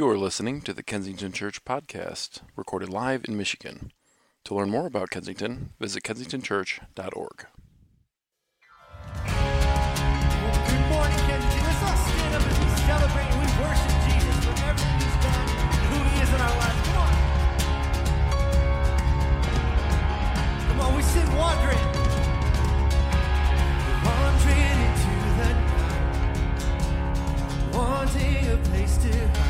You are listening to the Kensington Church podcast, recorded live in Michigan. To learn more about Kensington, visit kensingtonchurch.org. Good morning, Kensington. Let's all stand up we celebrate and we worship Jesus for everything He's done and who He is in our lives. Come on. Come on, we sing wandering. Wandering into the night, wanting a place to hide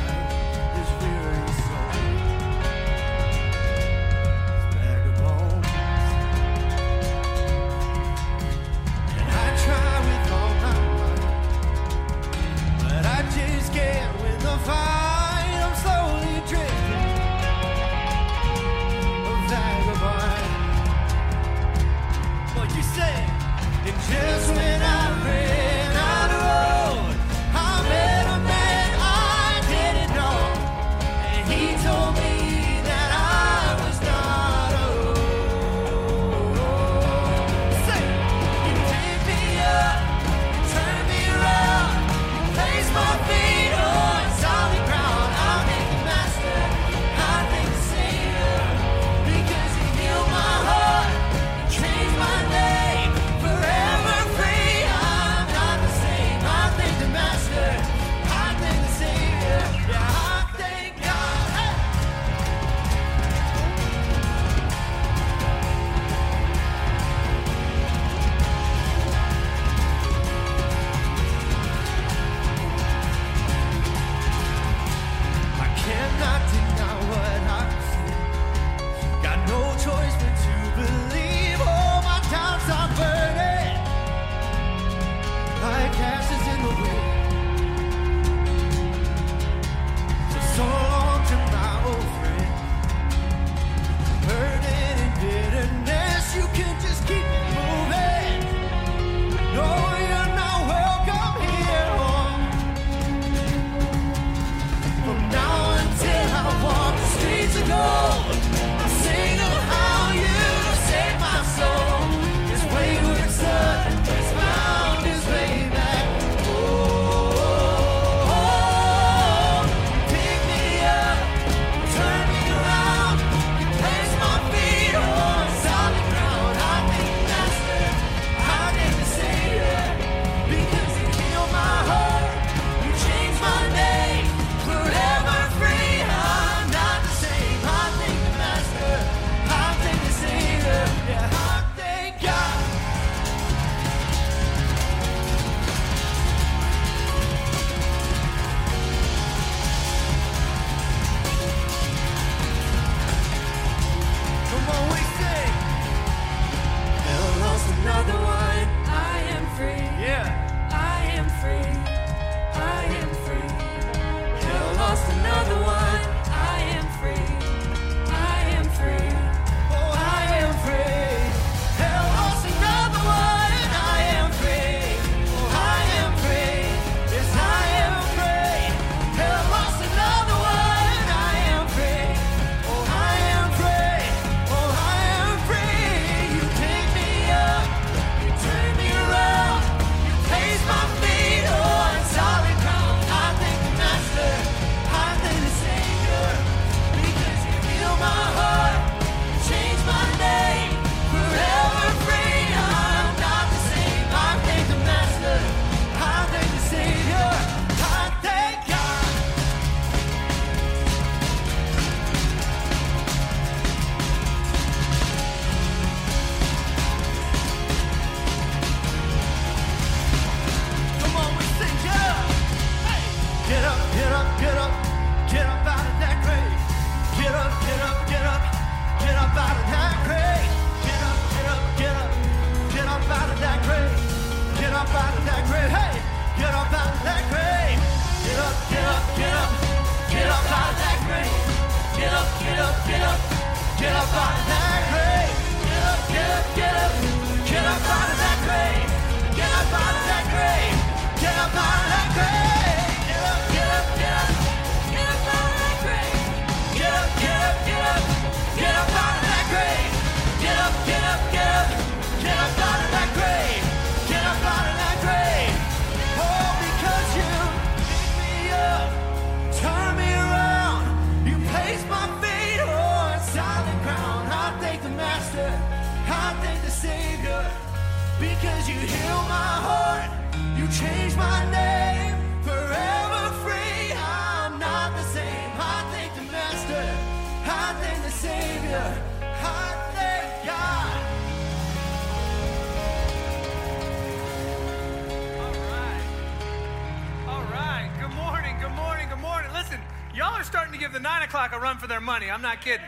give the nine o'clock a run for their money. I'm not kidding.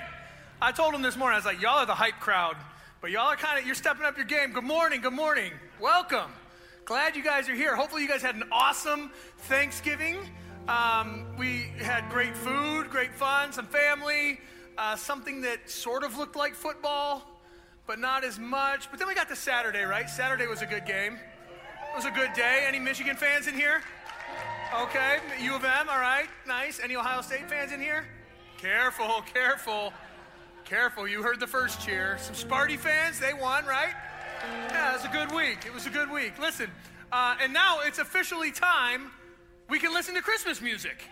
I told them this morning, I was like, y'all are the hype crowd, but y'all are kind of, you're stepping up your game. Good morning. Good morning. Welcome. Glad you guys are here. Hopefully, you guys had an awesome Thanksgiving. Um, we had great food, great fun, some family, uh, something that sort of looked like football, but not as much. But then we got to Saturday, right? Saturday was a good game. It was a good day. Any Michigan fans in here? Okay, U of M, all right, nice. Any Ohio State fans in here? Careful, careful, careful. You heard the first cheer. Some Sparty fans, they won, right? Yeah, it was a good week. It was a good week. Listen, uh, and now it's officially time we can listen to Christmas music.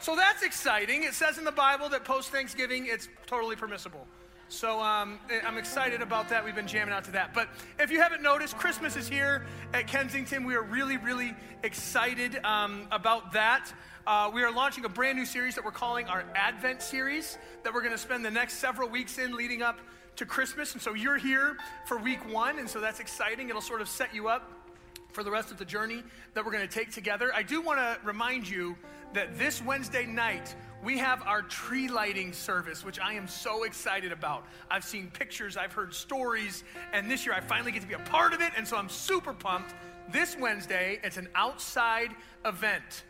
So that's exciting. It says in the Bible that post Thanksgiving it's totally permissible. So um, I'm excited about that. We've been jamming out to that. But if you haven't noticed, Christmas is here at Kensington. We are really, really excited um, about that. Uh, we are launching a brand new series that we're calling our Advent series that we're going to spend the next several weeks in leading up to Christmas. And so you're here for week one, and so that's exciting. It'll sort of set you up for the rest of the journey that we're going to take together. I do want to remind you that this Wednesday night, we have our tree lighting service, which I am so excited about. I've seen pictures, I've heard stories, and this year I finally get to be a part of it, and so I'm super pumped. This Wednesday, it's an outside event.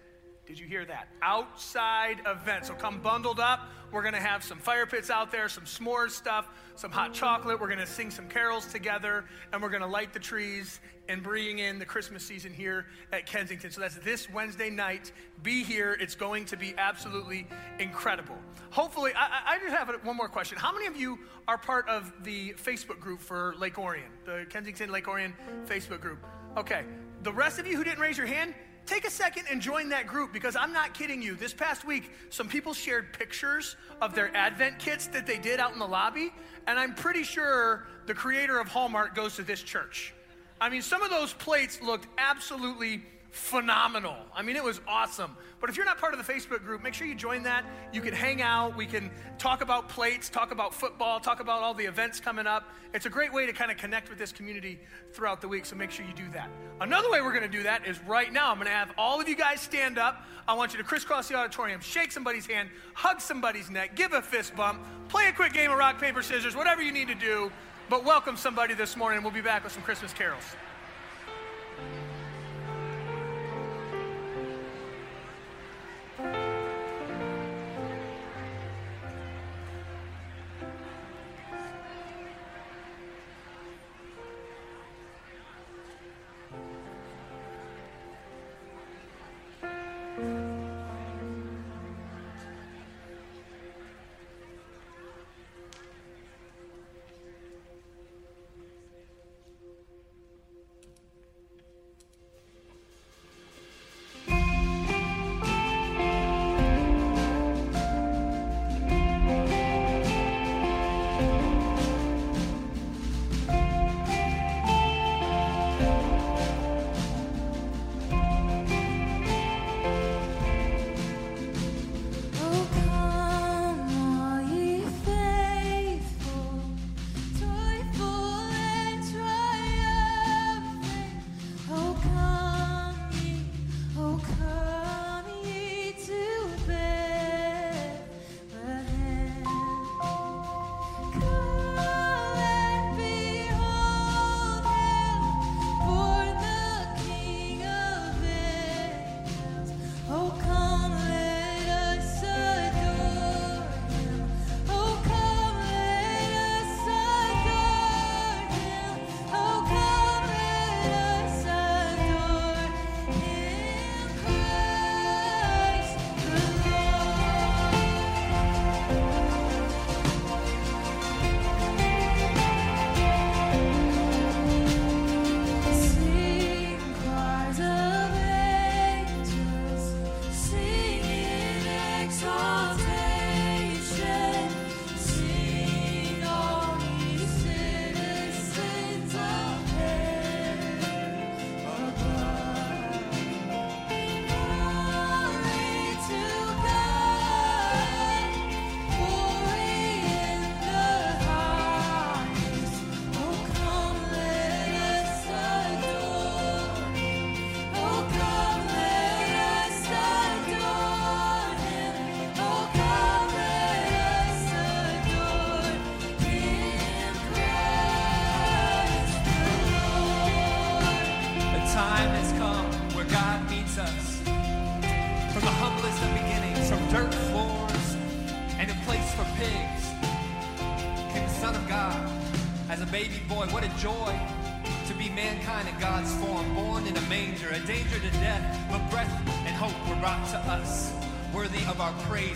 Did you hear that? Outside event. So come bundled up. We're going to have some fire pits out there, some s'mores stuff, some hot chocolate. We're going to sing some carols together, and we're going to light the trees and bring in the Christmas season here at Kensington. So that's this Wednesday night. Be here. It's going to be absolutely incredible. Hopefully, I, I just have one more question. How many of you are part of the Facebook group for Lake Orion, the Kensington Lake Orion Facebook group? Okay. The rest of you who didn't raise your hand, take a second and join that group because I'm not kidding you. This past week, some people shared pictures of their Advent kits that they did out in the lobby, and I'm pretty sure the creator of Hallmark goes to this church. I mean, some of those plates looked absolutely phenomenal. I mean, it was awesome. But if you're not part of the Facebook group, make sure you join that. You can hang out. We can talk about plates, talk about football, talk about all the events coming up. It's a great way to kind of connect with this community throughout the week, so make sure you do that. Another way we're going to do that is right now. I'm going to have all of you guys stand up. I want you to crisscross the auditorium, shake somebody's hand, hug somebody's neck, give a fist bump, play a quick game of rock, paper, scissors, whatever you need to do. But welcome somebody this morning, we'll be back with some Christmas carols.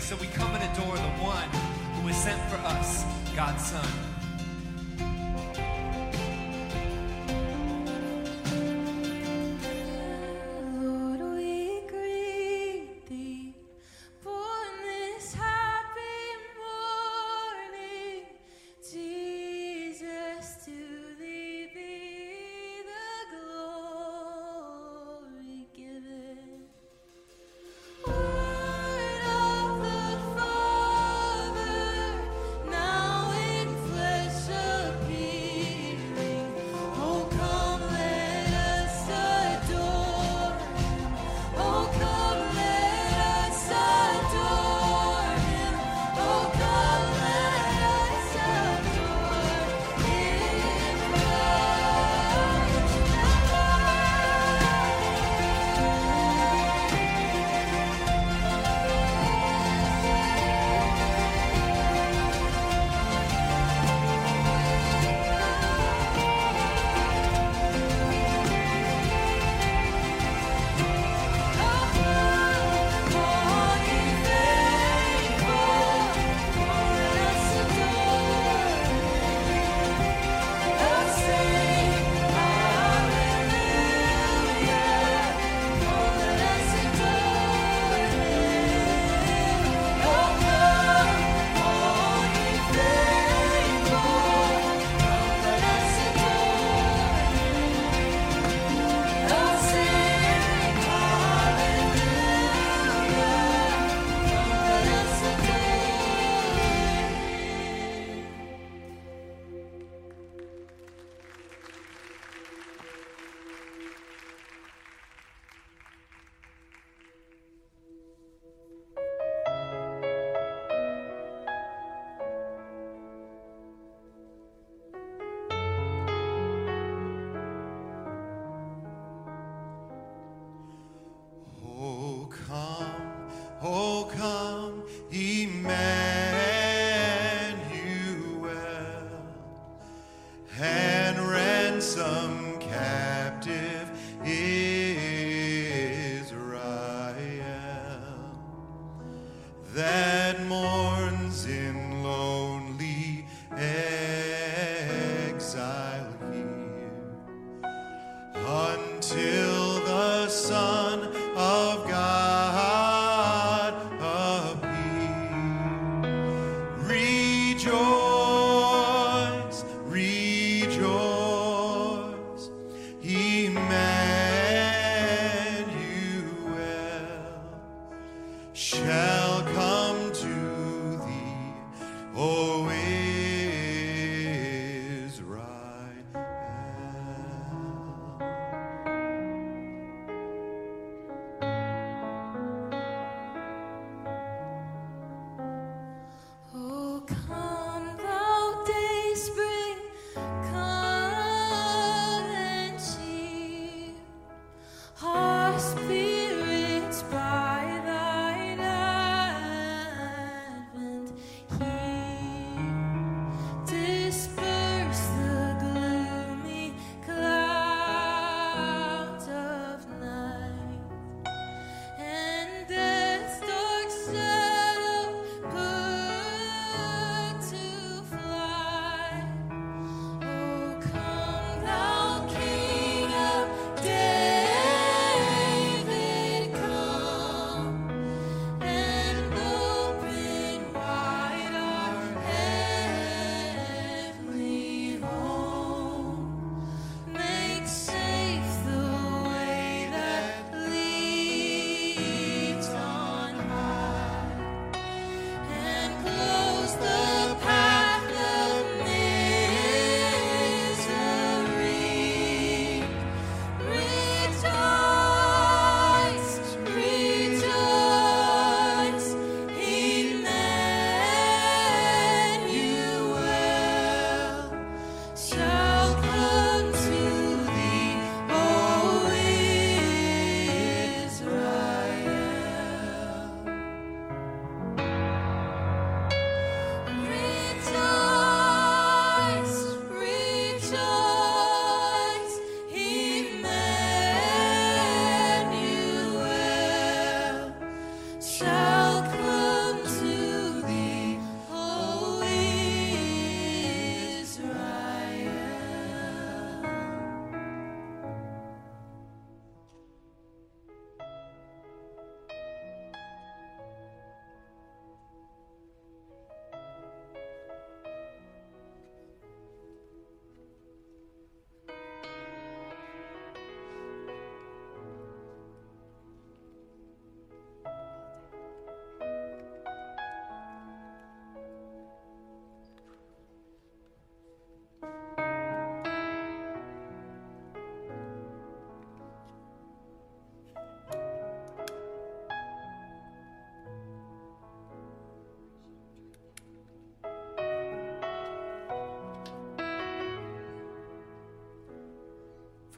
So we come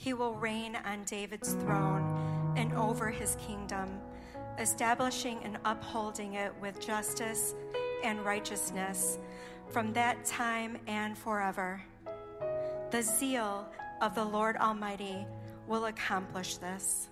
He will reign on David's throne and over his kingdom, establishing and upholding it with justice and righteousness from that time and forever. The zeal of the Lord Almighty will accomplish this.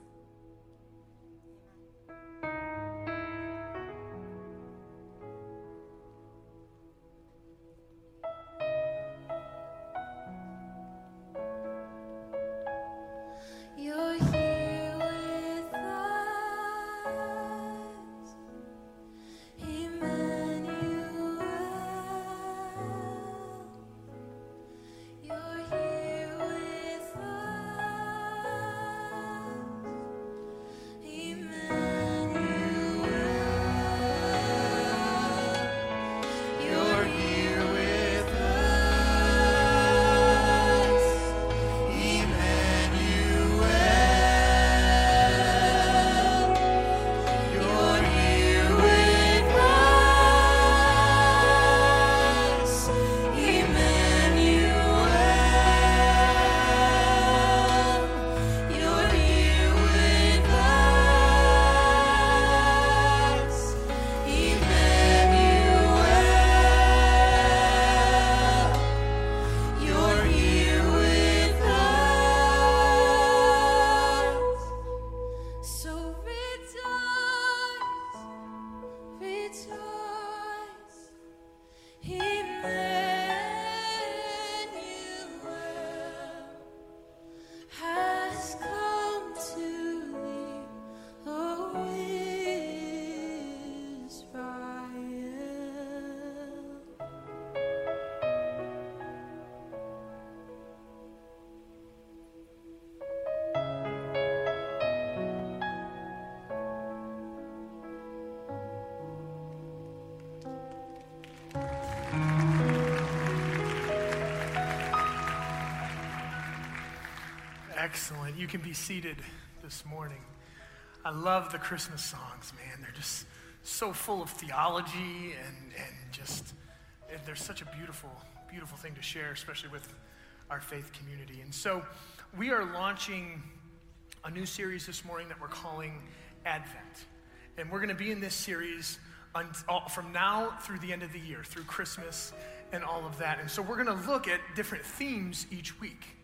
Excellent. You can be seated this morning. I love the Christmas songs, man. They're just so full of theology and, and just, and they're such a beautiful, beautiful thing to share, especially with our faith community. And so we are launching a new series this morning that we're calling Advent. And we're going to be in this series all- from now through the end of the year, through Christmas and all of that. And so we're going to look at different themes each week.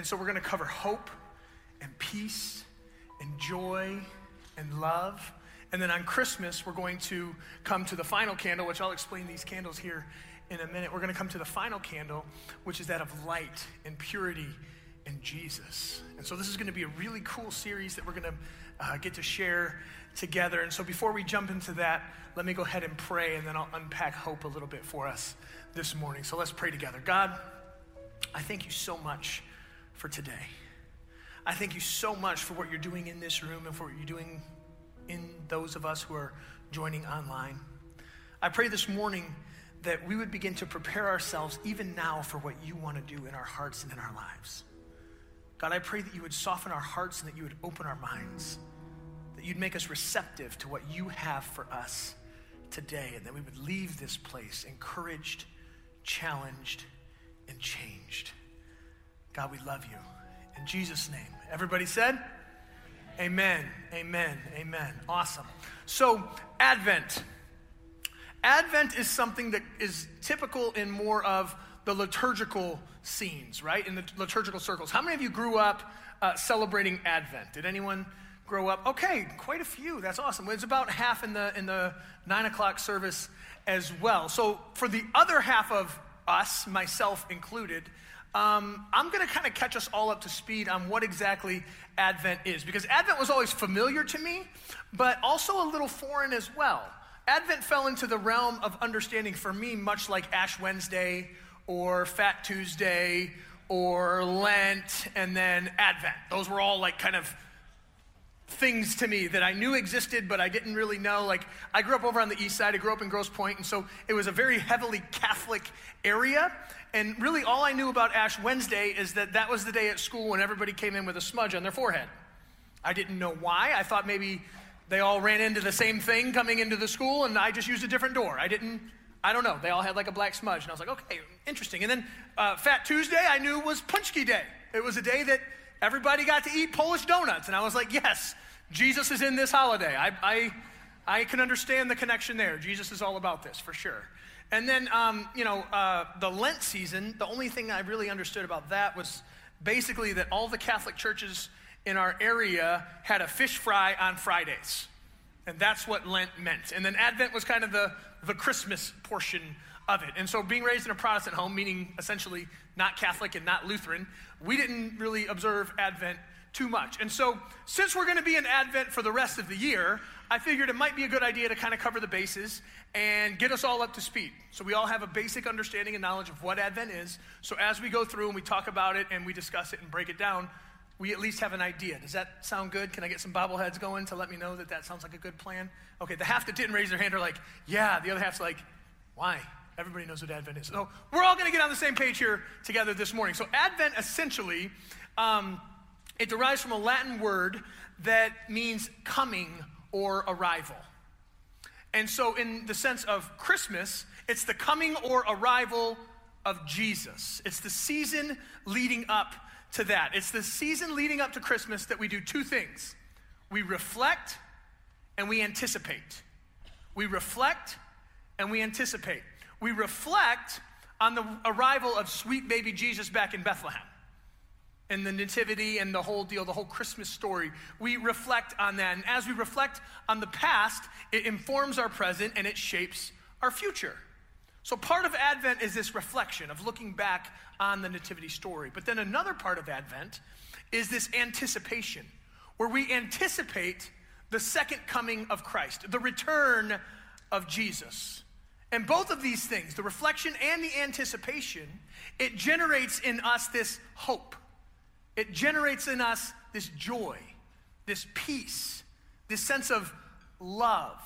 And so we're going to cover hope and peace and joy and love. And then on Christmas, we're going to come to the final candle, which I'll explain these candles here in a minute. We're going to come to the final candle, which is that of light and purity and Jesus. And so this is going to be a really cool series that we're going to uh, get to share together. And so before we jump into that, let me go ahead and pray, and then I'll unpack hope a little bit for us this morning. So let's pray together. God, I thank you so much for today. I thank you so much for what you're doing in this room and for what you're doing in those of us who are joining online. I pray this morning that we would begin to prepare ourselves even now for what you want to do in our hearts and in our lives. God, I pray that you would soften our hearts and that you would open our minds, that you'd make us receptive to what you have for us today, and that we would leave this place encouraged, challenged, and changed. God, we love you. In Jesus' name. Everybody said? Amen. Amen. Amen. Awesome. So, Advent. Advent is something that is typical in more of the liturgical scenes, right? In the liturgical circles. How many of you grew up uh, celebrating Advent? Did anyone grow up? Okay, quite a few. That's awesome. It's about half in the in the nine o'clock service as well. So for the other half of us, myself included, um, I'm going to kind of catch us all up to speed on what exactly Advent is, because Advent was always familiar to me, but also a little foreign as well. Advent fell into the realm of understanding for me, much like Ash Wednesday or Fat Tuesday or Lent and then Advent. Those were all like kind of things to me that I knew existed, but I didn't really know. Like, I grew up over on the east side, I grew up in Grosse Pointe, and so it was a very heavily Catholic area. And really, all I knew about Ash Wednesday is that that was the day at school when everybody came in with a smudge on their forehead. I didn't know why. I thought maybe they all ran into the same thing coming into the school, and I just used a different door. I didn't. I don't know. They all had like a black smudge, and I was like, okay, interesting. And then uh, Fat Tuesday, I knew was Paczki Day. It was a day that everybody got to eat Polish donuts, and I was like, yes, Jesus is in this holiday. I, I, I can understand the connection there. Jesus is all about this for sure. And then, um, you know, uh, the Lent season, the only thing I really understood about that was basically that all the Catholic churches in our area had a fish fry on Fridays. And that's what Lent meant. And then Advent was kind of the, the Christmas portion of it. And so, being raised in a Protestant home, meaning essentially not Catholic and not Lutheran, we didn't really observe Advent too much. And so, since we're going to be in Advent for the rest of the year, I figured it might be a good idea to kind of cover the bases and get us all up to speed. So, we all have a basic understanding and knowledge of what Advent is. So, as we go through and we talk about it and we discuss it and break it down, we at least have an idea. Does that sound good? Can I get some bobbleheads going to let me know that that sounds like a good plan? Okay, the half that didn't raise their hand are like, yeah. The other half's like, why? Everybody knows what Advent is. So we're all going to get on the same page here together this morning. So Advent essentially, um, it derives from a Latin word that means coming or arrival. And so, in the sense of Christmas, it's the coming or arrival of Jesus. It's the season leading up to that. It's the season leading up to Christmas that we do two things we reflect and we anticipate. We reflect and we anticipate. We reflect on the arrival of sweet baby Jesus back in Bethlehem and the nativity and the whole deal, the whole Christmas story. We reflect on that. And as we reflect on the past, it informs our present and it shapes our future. So part of Advent is this reflection of looking back on the nativity story. But then another part of Advent is this anticipation, where we anticipate the second coming of Christ, the return of Jesus. And both of these things, the reflection and the anticipation, it generates in us this hope. It generates in us this joy, this peace, this sense of love.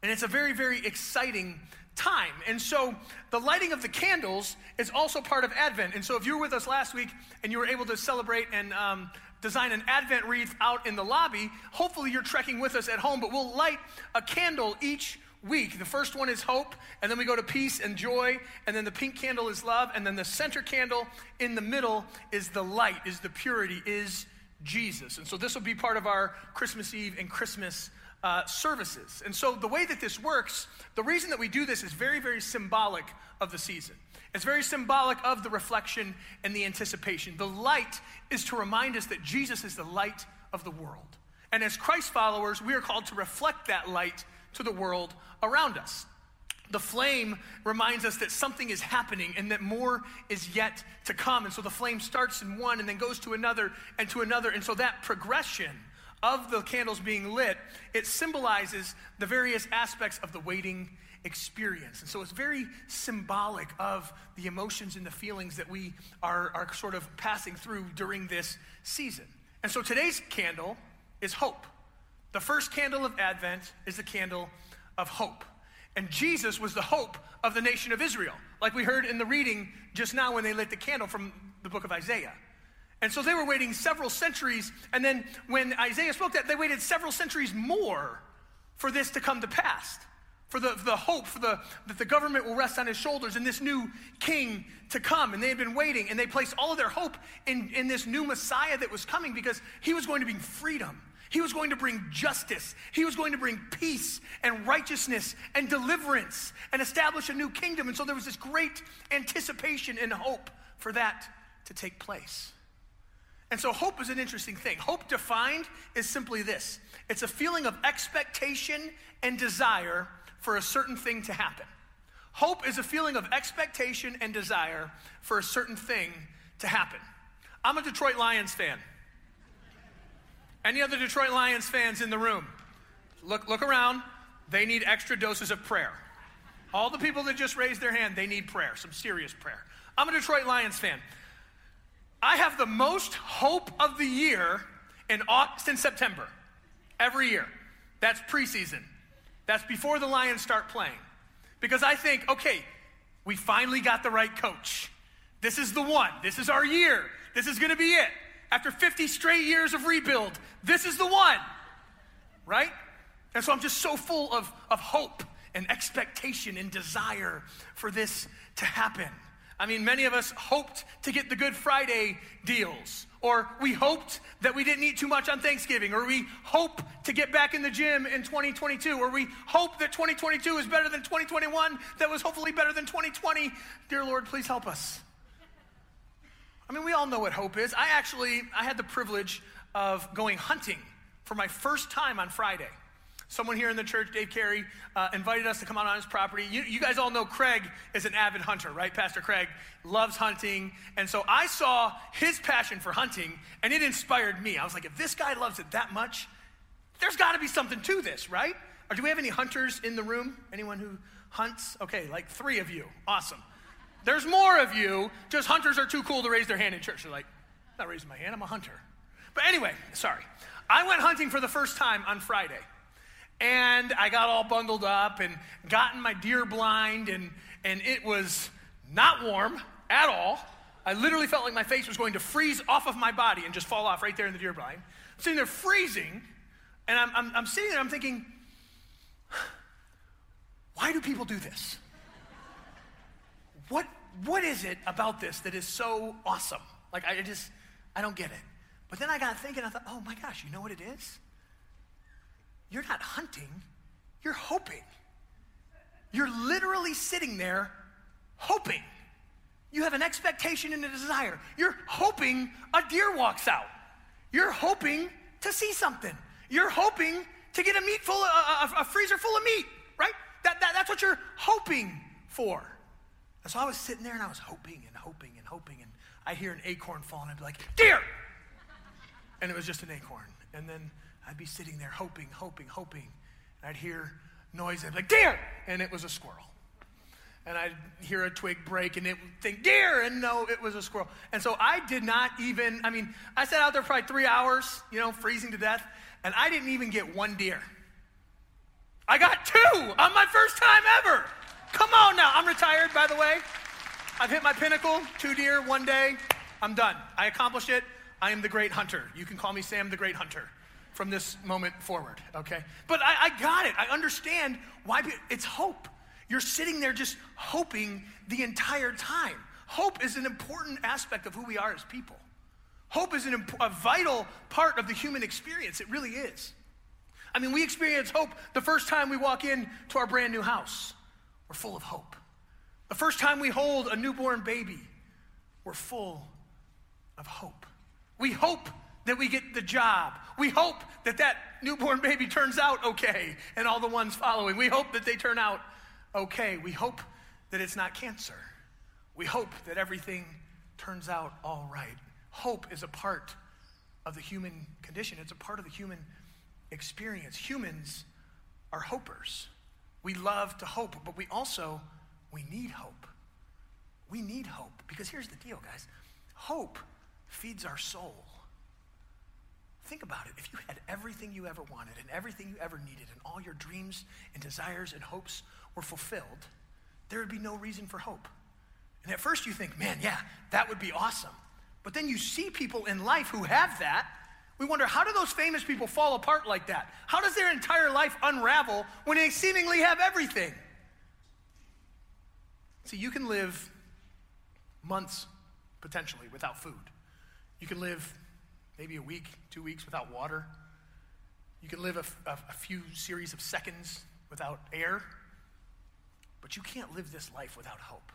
And it's a very, very exciting time. And so the lighting of the candles is also part of Advent. And so if you were with us last week and you were able to celebrate and um, design an Advent wreath out in the lobby, hopefully you're trekking with us at home, but we'll light a candle each week. The first one is hope, and then we go to peace and joy, and then the pink candle is love, and then the center candle in the middle is the light, is the purity, is Jesus. And so this will be part of our Christmas Eve and Christmas uh, services. And so the way that this works, the reason that we do this is very, very symbolic of the season. It's very symbolic of the reflection and the anticipation. The light is to remind us that Jesus is the light of the world. And as Christ followers, we are called to reflect that light to the world around us. The flame reminds us that something is happening and that more is yet to come. And so the flame starts in one and then goes to another and to another. And so that progression of the candles being lit, it symbolizes the various aspects of the waiting experience. And so it's very symbolic of the emotions and the feelings that we are, are sort of passing through during this season. And so today's candle is hope. The first candle of Advent is the candle of hope. And Jesus was the hope of the nation of Israel, like we heard in the reading just now when they lit the candle from the book of Isaiah. And so they were waiting several centuries, and then when Isaiah spoke that, they waited several centuries more for this to come to pass, for the, the hope for the, that the government will rest on his shoulders and this new king to come. And they had been waiting, and they placed all of their hope in, in this new Messiah that was coming because he was going to bring freedom. He was going to bring justice. He was going to bring peace and righteousness and deliverance and establish a new kingdom. And so there was this great anticipation and hope for that to take place. And so hope is an interesting thing. Hope defined is simply this it's a feeling of expectation and desire for a certain thing to happen. Hope is a feeling of expectation and desire for a certain thing to happen. I'm a Detroit Lions fan. Any other Detroit Lions fans in the room? Look, look around. They need extra doses of prayer. All the people that just raised their hand, they need prayer, some serious prayer. I'm a Detroit Lions fan. I have the most hope of the year in August and September. Every year. That's preseason. That's before the Lions start playing. Because I think, okay, we finally got the right coach. This is the one. This is our year. This is going to be it. After 50 straight years of rebuild, this is the one. Right? And so I'm just so full of, of hope and expectation and desire for this to happen. I mean, many of us hoped to get the Good Friday deals, or we hoped that we didn't eat too much on Thanksgiving, or we hope to get back in the gym in 2022, or we hope that 2022 is better than 2021, that was hopefully better than 2020. Dear Lord, please help us. I mean, we all know what hope is. I actually, I had the privilege of going hunting for my first time on Friday. Someone here in the church, Dave Carey, uh, invited us to come out on his property. You, you guys all know Craig is an avid hunter, right? Pastor Craig loves hunting. And so I saw his passion for hunting, and it inspired me. I was like, if this guy loves it that much, there's got to be something to this, right? Or do we have any hunters in the room? Anyone who hunts? Okay, like three of you. Awesome. There's more of you, just hunters are too cool to raise their hand in church. They're like, I'm not raising my hand, I'm a hunter. But anyway, sorry. I went hunting for the first time on Friday. And I got all bundled up and got in my deer blind, and, and it was not warm at all. I literally felt like my face was going to freeze off of my body and just fall off right there in the deer blind. I'm sitting there freezing, and I'm, I'm, I'm sitting there, I'm thinking, why do people do this? What, what is it about this that is so awesome? Like, I just, I don't get it. But then I got thinking, I thought, oh my gosh, you know what it is? You're not hunting, you're hoping. You're literally sitting there hoping. You have an expectation and a desire. You're hoping a deer walks out. You're hoping to see something. You're hoping to get a meat full, of, a, a freezer full of meat, right? That, that, that's what you're hoping for. And so I was sitting there and I was hoping and hoping and hoping, and I'd hear an acorn fall and I'd be like, deer! And it was just an acorn. And then I'd be sitting there hoping, hoping, hoping. And I'd hear noise and I'd be like, deer! And it was a squirrel. And I'd hear a twig break and it would think, deer! And no, it was a squirrel. And so I did not even, I mean, I sat out there probably three hours, you know, freezing to death, and I didn't even get one deer. I got two on my first time ever. Come on now. I'm retired, by the way. I've hit my pinnacle, two deer, one day. I'm done. I accomplished it. I am the great hunter. You can call me Sam the Great Hunter from this moment forward, okay? But I, I got it. I understand why it's hope. You're sitting there just hoping the entire time. Hope is an important aspect of who we are as people. Hope is an, a vital part of the human experience. It really is. I mean, we experience hope the first time we walk in to our brand new house. We're full of hope. The first time we hold a newborn baby, we're full of hope. We hope that we get the job. We hope that that newborn baby turns out okay and all the ones following. We hope that they turn out okay. We hope that it's not cancer. We hope that everything turns out all right. Hope is a part of the human condition, it's a part of the human experience. Humans are hopers. We love to hope, but we also we need hope. We need hope because here's the deal, guys. Hope feeds our soul. Think about it. If you had everything you ever wanted and everything you ever needed and all your dreams and desires and hopes were fulfilled, there would be no reason for hope. And at first you think, man, yeah, that would be awesome. But then you see people in life who have that. We wonder, how do those famous people fall apart like that? How does their entire life unravel when they seemingly have everything? See, you can live months potentially without food. You can live maybe a week, two weeks without water. You can live a, a- a few series of seconds without air. But you can't live this life without hope.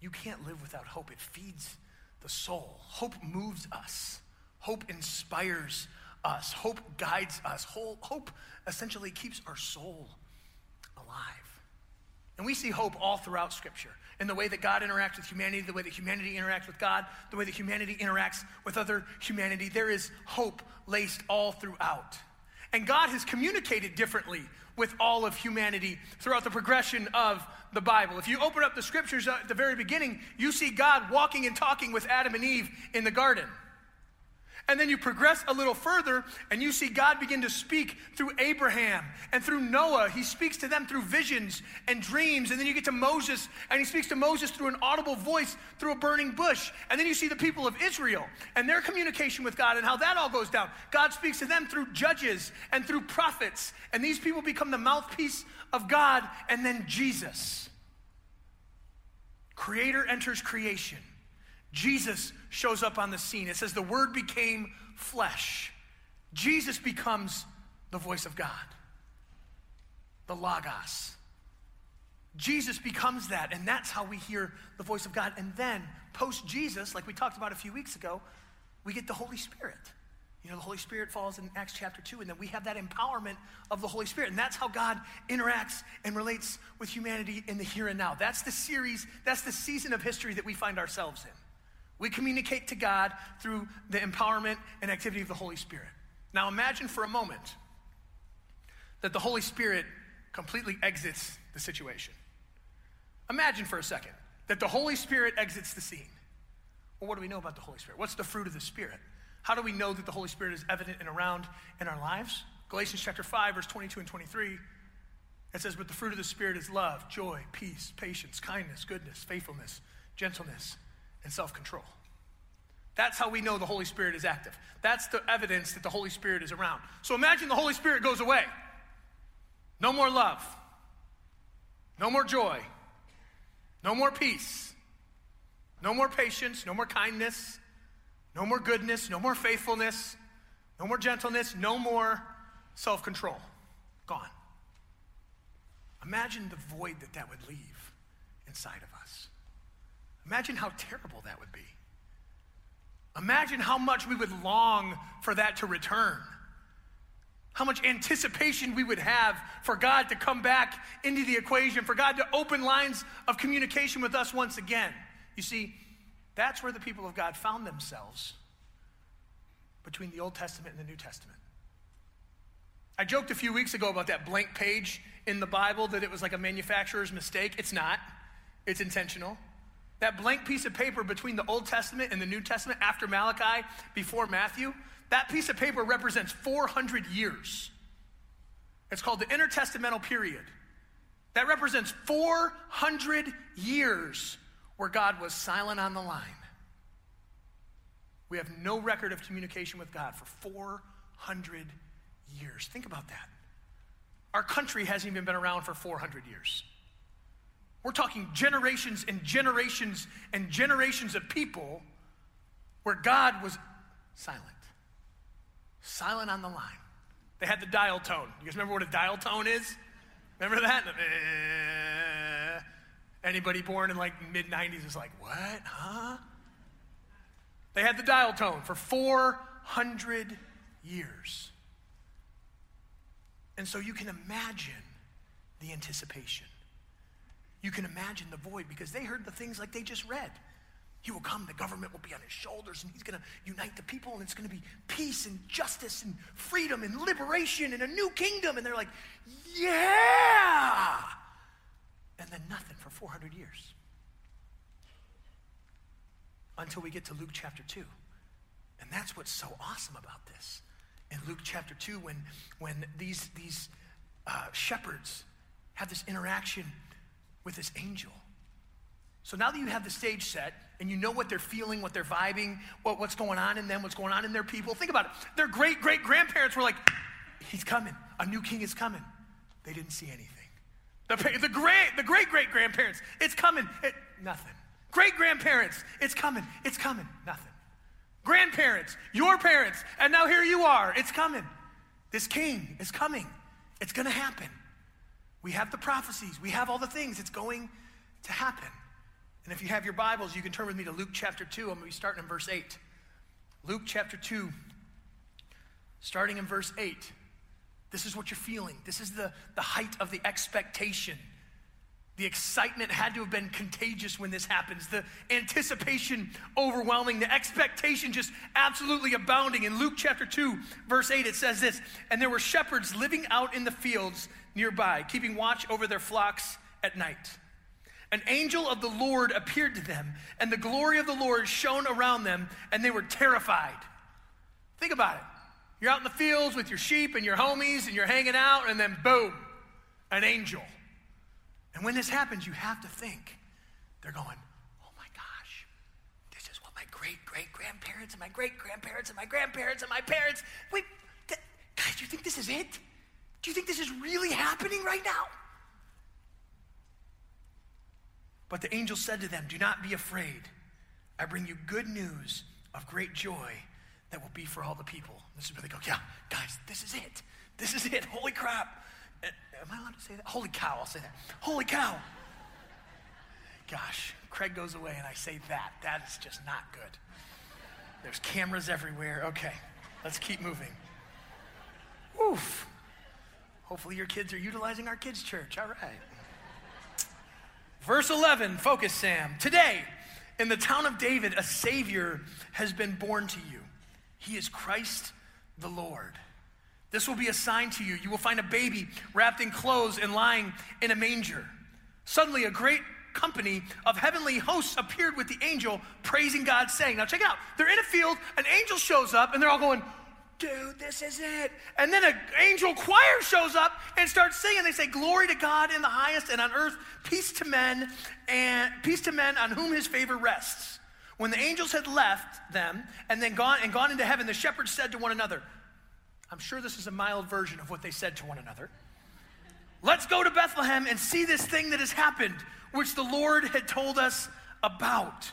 You can't live without hope. It feeds the soul. Hope moves us. Hope inspires us. Hope guides us. Hope essentially keeps our soul alive. And we see hope all throughout Scripture in the way that God interacts with humanity, the way that humanity interacts with God, the way that humanity interacts with other humanity. There is hope laced all throughout. And God has communicated differently with all of humanity throughout the progression of the Bible. If you open up the scriptures at the very beginning, you see God walking and talking with Adam and Eve in the garden. And then you progress a little further and you see God begin to speak through Abraham and through Noah. He speaks to them through visions and dreams. And then you get to Moses and he speaks to Moses through an audible voice through a burning bush. And then you see the people of Israel and their communication with God and how that all goes down. God speaks to them through judges and through prophets. And these people become the mouthpiece of God and then Jesus. Creator enters creation. Jesus shows up on the scene. It says the word became flesh. Jesus becomes the voice of God, the Logos. Jesus becomes that, and that's how we hear the voice of God. And then, post Jesus, like we talked about a few weeks ago, we get the Holy Spirit. You know, the Holy Spirit falls in Acts chapter 2, and then we have that empowerment of the Holy Spirit. And that's how God interacts and relates with humanity in the here and now. That's the series, that's the season of history that we find ourselves in. We communicate to God through the empowerment and activity of the Holy Spirit. Now imagine for a moment that the Holy Spirit completely exits the situation. Imagine for a second that the Holy Spirit exits the scene. Well, what do we know about the Holy Spirit? What's the fruit of the Spirit? How do we know that the Holy Spirit is evident and around in our lives? Galatians chapter 5, verse 22 and 23. It says, But the fruit of the Spirit is love, joy, peace, patience, kindness, goodness, faithfulness, gentleness, and self control. That's how we know the Holy Spirit is active. That's the evidence that the Holy Spirit is around. So imagine the Holy Spirit goes away. No more love. No more joy. No more peace. No more patience. No more kindness. No more goodness. No more faithfulness. No more gentleness. No more self control. Gone. Imagine the void that that would leave inside of us. Imagine how terrible that would be. Imagine how much we would long for that to return. How much anticipation we would have for God to come back into the equation, for God to open lines of communication with us once again. You see, that's where the people of God found themselves between the Old Testament and the New Testament. I joked a few weeks ago about that blank page in the Bible that it was like a manufacturer's mistake. It's not, it's intentional. That blank piece of paper between the Old Testament and the New Testament after Malachi, before Matthew, that piece of paper represents 400 years. It's called the intertestamental period. That represents 400 years where God was silent on the line. We have no record of communication with God for 400 years. Think about that. Our country hasn't even been around for 400 years. We're talking generations and generations and generations of people where God was silent. Silent on the line. They had the dial tone. You guys remember what a dial tone is? Remember that? Eh. Anybody born in like mid 90s is like, what? Huh? They had the dial tone for 400 years. And so you can imagine the anticipation. You can imagine the void because they heard the things like they just read. He will come, the government will be on his shoulders, and he's going to unite the people, and it's going to be peace and justice and freedom and liberation and a new kingdom. And they're like, yeah! And then nothing for 400 years. Until we get to Luke chapter 2. And that's what's so awesome about this. In Luke chapter 2, when, when these, these uh, shepherds have this interaction with this angel. So now that you have the stage set and you know what they're feeling, what they're vibing, what, what's going on in them, what's going on in their people, think about it. Their great great grandparents were like, He's coming. A new king is coming. They didn't see anything. The, the great the great great grandparents, it's coming. It, nothing. Great grandparents, it's coming. It's coming. Nothing. Grandparents, your parents, and now here you are. It's coming. This king is coming. It's going to happen. We have the prophecies, we have all the things. It's going to happen. And if you have your Bibles, you can turn with me to Luke chapter 2. I'm going to be starting in verse 8. Luke chapter 2, starting in verse 8. This is what you're feeling. This is the, the height of the expectation The excitement had to have been contagious when this happens. The anticipation overwhelming, the expectation just absolutely abounding. In Luke chapter 2, verse 8, it says this And there were shepherds living out in the fields nearby, keeping watch over their flocks at night. An angel of the Lord appeared to them, and the glory of the Lord shone around them, and they were terrified. Think about it. You're out in the fields with your sheep and your homies, and you're hanging out, and then boom, an angel. And when this happens, you have to think they're going, oh my gosh, this is what my great great grandparents and my great grandparents and my grandparents and my parents. Wait, th- guys, you think this is it? Do you think this is really happening right now? But the angel said to them, Do not be afraid. I bring you good news of great joy that will be for all the people. This is where they go, Yeah, guys, this is it. This is it. Holy crap. Am I allowed to say that? Holy cow, I'll say that. Holy cow. Gosh, Craig goes away and I say that. That is just not good. There's cameras everywhere. Okay, let's keep moving. Oof. Hopefully, your kids are utilizing our kids' church. All right. Verse 11, focus, Sam. Today, in the town of David, a Savior has been born to you. He is Christ the Lord. This will be a sign to you. You will find a baby wrapped in clothes and lying in a manger. Suddenly, a great company of heavenly hosts appeared with the angel, praising God, saying, Now, check it out. They're in a field, an angel shows up, and they're all going, Dude, this is it. And then an angel choir shows up and starts singing. They say, Glory to God in the highest, and on earth, peace to men, and peace to men on whom his favor rests. When the angels had left them and then gone and gone into heaven, the shepherds said to one another, I'm sure this is a mild version of what they said to one another. Let's go to Bethlehem and see this thing that has happened, which the Lord had told us about.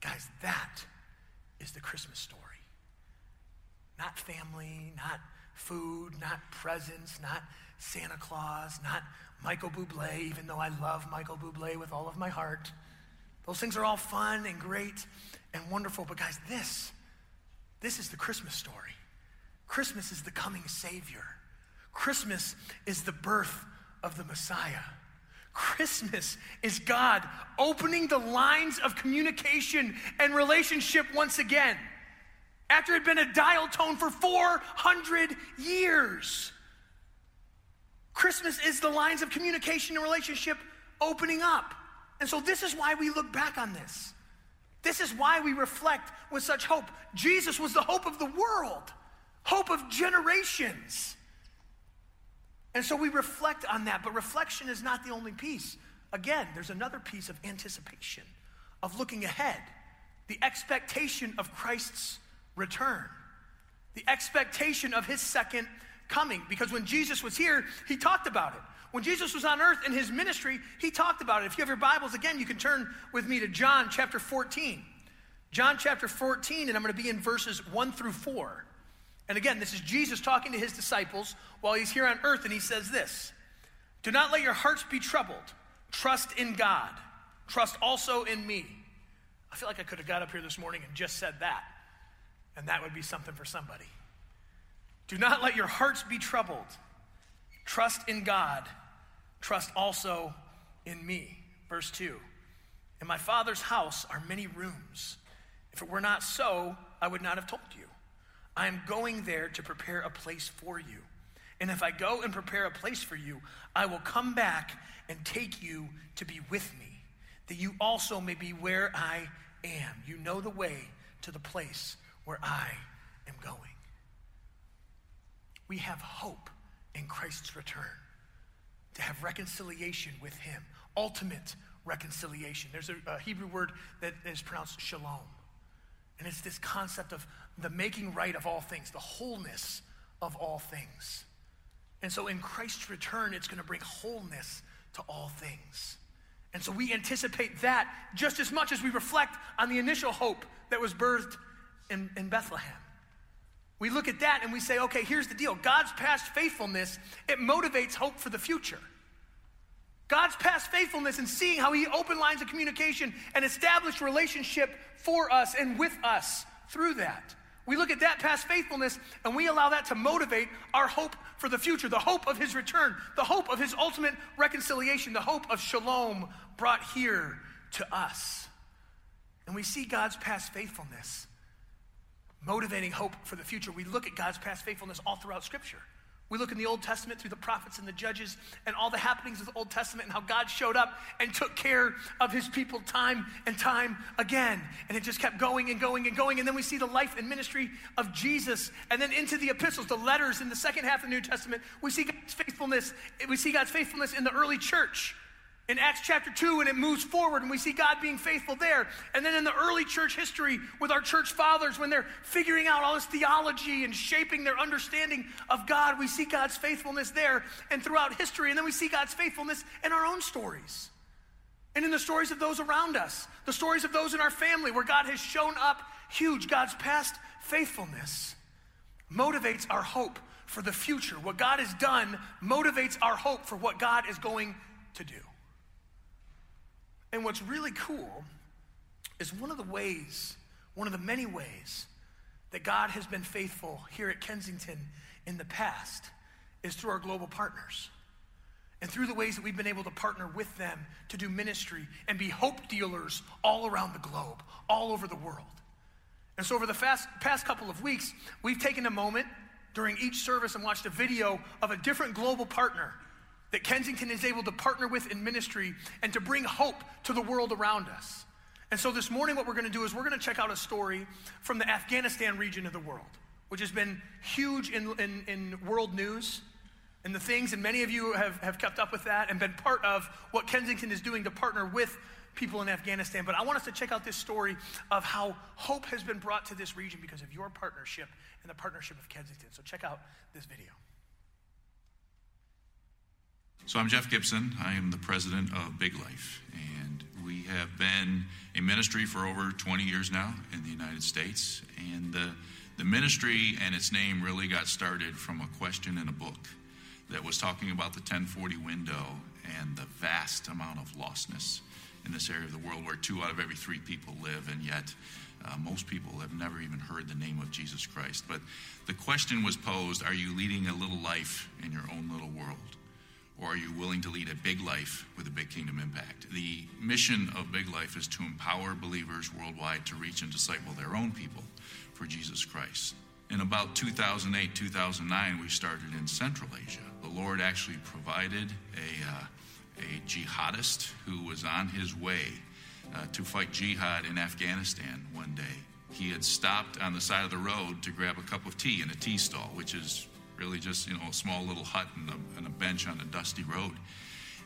Guys, that is the Christmas story. Not family, not food, not presents, not Santa Claus, not Michael Bublé, even though I love Michael Bublé with all of my heart. Those things are all fun and great and wonderful, but guys, this, this is the Christmas story. Christmas is the coming Savior. Christmas is the birth of the Messiah. Christmas is God opening the lines of communication and relationship once again after it had been a dial tone for 400 years. Christmas is the lines of communication and relationship opening up. And so, this is why we look back on this. This is why we reflect with such hope. Jesus was the hope of the world, hope of generations. And so we reflect on that, but reflection is not the only piece. Again, there's another piece of anticipation, of looking ahead, the expectation of Christ's return, the expectation of his second coming. Because when Jesus was here, he talked about it. When Jesus was on earth in his ministry, he talked about it. If you have your Bibles, again, you can turn with me to John chapter 14. John chapter 14, and I'm going to be in verses 1 through 4. And again, this is Jesus talking to his disciples while he's here on earth, and he says this Do not let your hearts be troubled. Trust in God. Trust also in me. I feel like I could have got up here this morning and just said that, and that would be something for somebody. Do not let your hearts be troubled. Trust in God. Trust also in me. Verse 2 In my Father's house are many rooms. If it were not so, I would not have told you. I am going there to prepare a place for you. And if I go and prepare a place for you, I will come back and take you to be with me, that you also may be where I am. You know the way to the place where I am going. We have hope in Christ's return to have reconciliation with Him, ultimate reconciliation. There's a, a Hebrew word that is pronounced shalom. And it's this concept of the making right of all things, the wholeness of all things. And so in Christ's return, it's going to bring wholeness to all things. And so we anticipate that just as much as we reflect on the initial hope that was birthed in, in Bethlehem. We look at that and we say, okay, here's the deal God's past faithfulness, it motivates hope for the future. God's past faithfulness and seeing how He opened lines of communication and established relationship for us and with us through that. We look at that past faithfulness and we allow that to motivate our hope for the future, the hope of His return, the hope of His ultimate reconciliation, the hope of shalom brought here to us. And we see God's past faithfulness motivating hope for the future. We look at God's past faithfulness all throughout Scripture. We look in the Old Testament through the prophets and the judges and all the happenings of the Old Testament and how God showed up and took care of his people time and time again. And it just kept going and going and going. And then we see the life and ministry of Jesus. And then into the epistles, the letters in the second half of the New Testament, we see God's faithfulness. We see God's faithfulness in the early church in Acts chapter 2, and it moves forward, and we see God being faithful there. And then in the early church history with our church fathers, when they're figuring out all this theology and shaping their understanding of God, we see God's faithfulness there and throughout history. And then we see God's faithfulness in our own stories and in the stories of those around us, the stories of those in our family where God has shown up huge. God's past faithfulness motivates our hope for the future. What God has done motivates our hope for what God is going to do. And what's really cool is one of the ways, one of the many ways that God has been faithful here at Kensington in the past is through our global partners. And through the ways that we've been able to partner with them to do ministry and be hope dealers all around the globe, all over the world. And so, over the fast, past couple of weeks, we've taken a moment during each service and watched a video of a different global partner that Kensington is able to partner with in ministry and to bring hope to the world around us. And so this morning, what we're going to do is we're going to check out a story from the Afghanistan region of the world, which has been huge in, in, in world news and the things, and many of you have, have kept up with that and been part of what Kensington is doing to partner with people in Afghanistan. But I want us to check out this story of how hope has been brought to this region because of your partnership and the partnership of Kensington. So check out this video. So I'm Jeff Gibson. I am the president of Big Life, and we have been a ministry for over 20 years now in the United States. And the, the ministry and its name really got started from a question in a book that was talking about the 1040 window and the vast amount of lostness in this area of the world where two out of every three people live, and yet uh, most people have never even heard the name of Jesus Christ. But the question was posed Are you leading a little life in your own little world? Or are you willing to lead a big life with a big kingdom impact? The mission of Big Life is to empower believers worldwide to reach and disciple their own people for Jesus Christ. In about 2008, 2009, we started in Central Asia. The Lord actually provided a, uh, a jihadist who was on his way uh, to fight jihad in Afghanistan one day. He had stopped on the side of the road to grab a cup of tea in a tea stall, which is really just you know a small little hut and a, and a bench on a dusty road.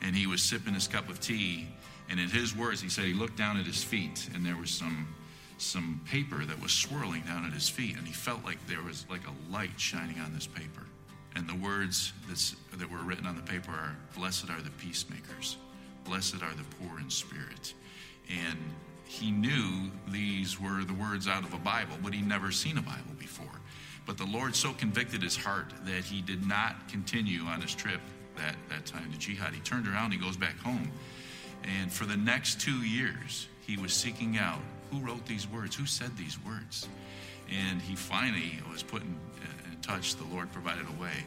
And he was sipping his cup of tea, and in his words, he said he looked down at his feet, and there was some some paper that was swirling down at his feet, and he felt like there was like a light shining on this paper. And the words that's, that were written on the paper are, "Blessed are the peacemakers, blessed are the poor in spirit." And he knew these were the words out of a Bible, but he'd never seen a Bible before. But the Lord so convicted his heart that he did not continue on his trip that, that time to jihad. He turned around, he goes back home. And for the next two years, he was seeking out who wrote these words, who said these words. And he finally was put in, in touch, the Lord provided a way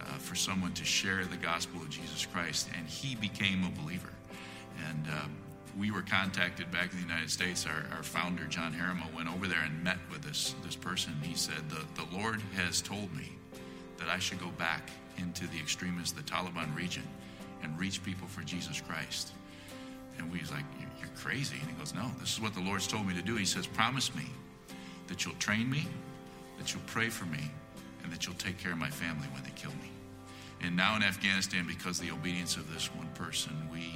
uh, for someone to share the gospel of Jesus Christ, and he became a believer. And um, we were contacted back in the United States. Our, our founder, John Harriman, went over there and met with this, this person. He said, the, the Lord has told me that I should go back into the extremists, the Taliban region, and reach people for Jesus Christ. And we was like, "You're- You're crazy. And he goes, No, this is what the Lord's told me to do. He says, Promise me that you'll train me, that you'll pray for me, and that you'll take care of my family when they kill me. And now in Afghanistan, because of the obedience of this one person, we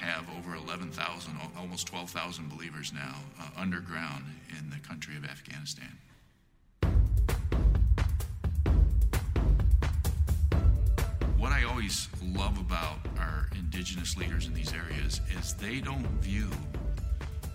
have over 11,000, almost 12,000 believers now uh, underground in the country of Afghanistan. what I always love about our indigenous leaders in these areas is they don't view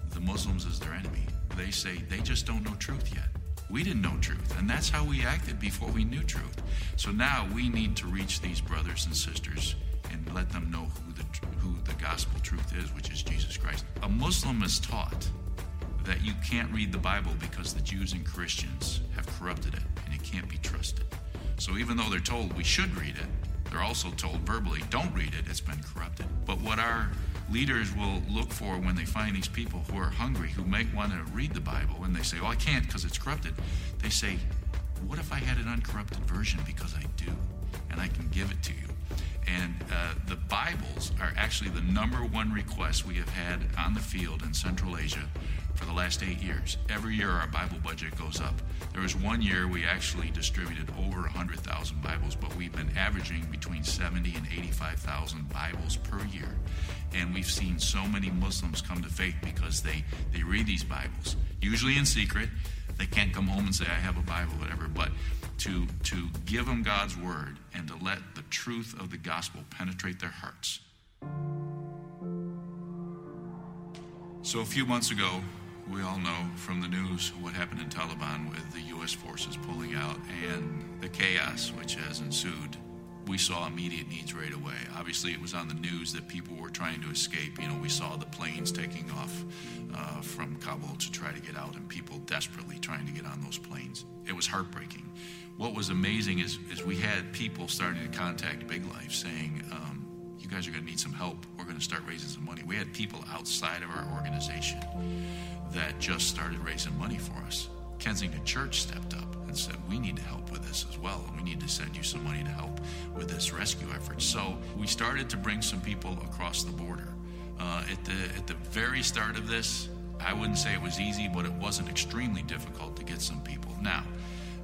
the Muslims as their enemy. They say they just don't know truth yet. We didn't know truth, and that's how we acted before we knew truth. So now we need to reach these brothers and sisters and let them know who the who the gospel truth is, which is Jesus Christ. A Muslim is taught that you can't read the Bible because the Jews and Christians have corrupted it and it can't be trusted. So even though they're told we should read it, they're also told verbally, don't read it, it's been corrupted. But what our leaders will look for when they find these people who are hungry, who might want to read the Bible, and they say, oh, I can't because it's corrupted, they say, what if I had an uncorrupted version because I do, and I can give it to you? And uh, the Bibles are actually the number one request we have had on the field in Central Asia for the last eight years. Every year our Bible budget goes up. There was one year we actually distributed over 100,000 Bibles, but we've been averaging between 70 and 85,000 Bibles per year. And we've seen so many Muslims come to faith because they, they read these Bibles, usually in secret. They can't come home and say, I have a Bible, whatever, but to, to give them God's word and to let the truth of the gospel penetrate their hearts. So, a few months ago, we all know from the news what happened in Taliban with the U.S. forces pulling out and the chaos which has ensued. We saw immediate needs right away. Obviously, it was on the news that people were trying to escape. You know, we saw the planes taking off uh, from Kabul to try to get out, and people desperately trying to get on those planes. It was heartbreaking. What was amazing is, is we had people starting to contact Big Life saying, um, you guys are going to need some help. We're going to start raising some money. We had people outside of our organization that just started raising money for us. Kensington Church stepped up and said, We need to help with this as well, we need to send you some money to help with this rescue effort. So we started to bring some people across the border. Uh, at, the, at the very start of this, I wouldn't say it was easy, but it wasn't extremely difficult to get some people. Now,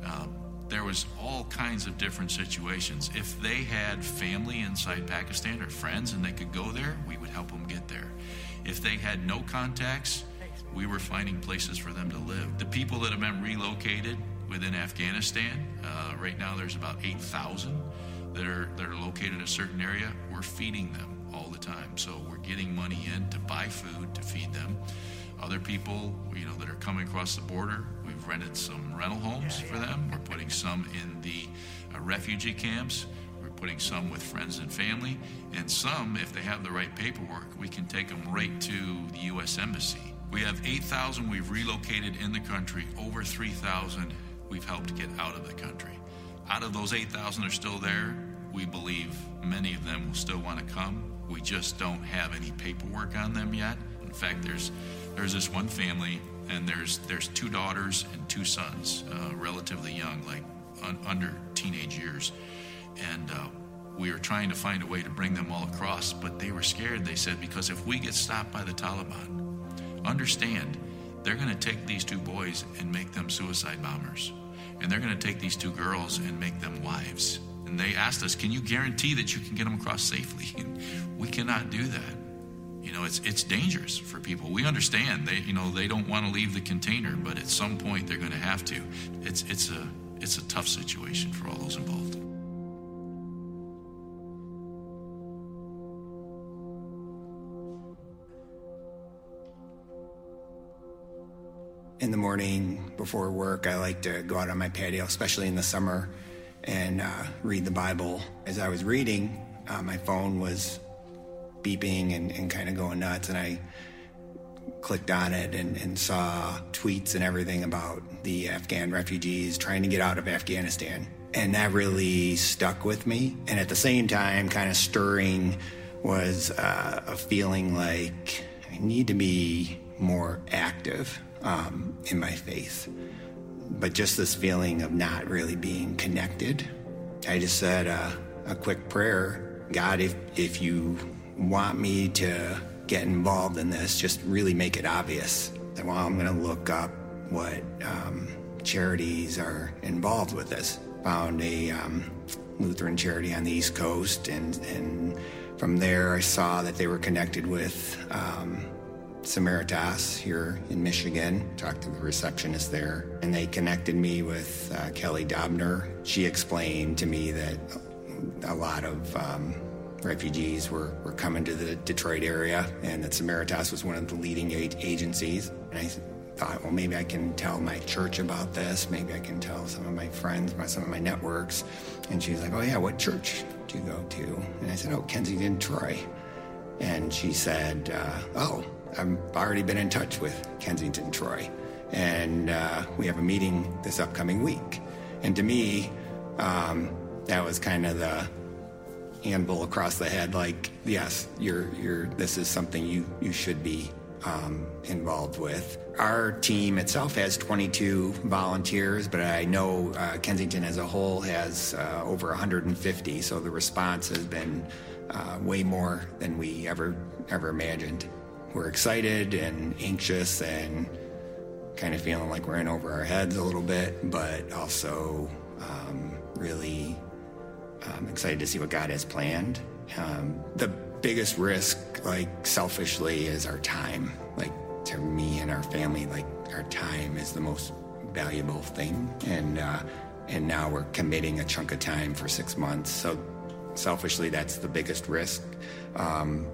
um, there was all kinds of different situations. If they had family inside Pakistan or friends and they could go there, we would help them get there. If they had no contacts, we were finding places for them to live. The people that have been relocated within Afghanistan, uh, right now there's about 8,000 that are that are located in a certain area. We're feeding them all the time, so we're getting money in to buy food to feed them. Other people, you know, that are coming across the border, we've rented some rental homes for them. We're putting some in the uh, refugee camps. We're putting some with friends and family, and some, if they have the right paperwork, we can take them right to the U.S. Embassy. We have 8,000 we've relocated in the country. Over 3,000 we've helped get out of the country. Out of those 8,000 are still there. We believe many of them will still want to come. We just don't have any paperwork on them yet. In fact, there's there's this one family, and there's there's two daughters and two sons, uh, relatively young, like un- under teenage years, and uh, we were trying to find a way to bring them all across, but they were scared. They said because if we get stopped by the Taliban, understand they're going to take these two boys and make them suicide bombers, and they're going to take these two girls and make them wives. And they asked us, "Can you guarantee that you can get them across safely?" And we cannot do that you know it's it's dangerous for people we understand they you know they don't want to leave the container but at some point they're going to have to it's it's a it's a tough situation for all those involved in the morning before work, I like to go out on my patio, especially in the summer, and uh, read the Bible. As I was reading, uh, my phone was beeping and, and kind of going nuts, and I clicked on it and, and saw tweets and everything about the Afghan refugees trying to get out of Afghanistan. And that really stuck with me. And at the same time, kind of stirring was uh, a feeling like I need to be more active um, in my faith. But just this feeling of not really being connected. I just said uh, a quick prayer God, if, if you want me to get involved in this, just really make it obvious. That, well, I'm going to look up what um, charities are involved with this. Found a um, Lutheran charity on the East Coast, and, and from there I saw that they were connected with um, Samaritas here in Michigan. Talked to the receptionist there, and they connected me with uh, Kelly Dobner. She explained to me that a lot of um, refugees were, were coming to the Detroit area, and that Samaritas was one of the leading agencies. And I thought, well, maybe I can tell my church about this. Maybe I can tell some of my friends, my, some of my networks. And she's like, oh, yeah, what church do you go to? And I said, oh, Kensington, Troy. And she said, uh, oh, I've already been in touch with Kensington, Troy. And uh, we have a meeting this upcoming week. And to me, um, that was kind of the handle across the head like yes you're you're this is something you you should be um, involved with our team itself has 22 volunteers but i know uh, kensington as a whole has uh, over 150 so the response has been uh, way more than we ever ever imagined we're excited and anxious and kind of feeling like we're in over our heads a little bit but also um, really I'm excited to see what God has planned. Um, the biggest risk, like selfishly, is our time. Like to me and our family, like our time is the most valuable thing, and uh, and now we're committing a chunk of time for six months. So selfishly, that's the biggest risk. Um,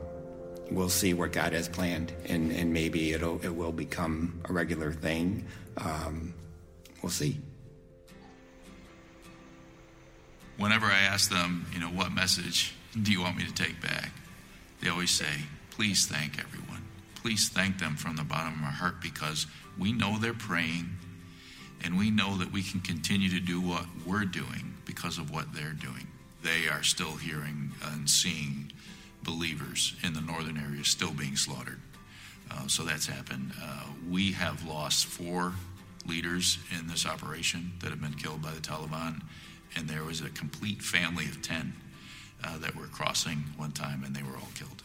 we'll see what God has planned, and, and maybe it'll it will become a regular thing. Um, we'll see. Whenever I ask them, you know, what message do you want me to take back? They always say, please thank everyone. Please thank them from the bottom of my heart because we know they're praying and we know that we can continue to do what we're doing because of what they're doing. They are still hearing and seeing believers in the northern area still being slaughtered. Uh, so that's happened. Uh, we have lost four leaders in this operation that have been killed by the Taliban, and there was a complete family of 10 uh, that were crossing one time, and they were all killed.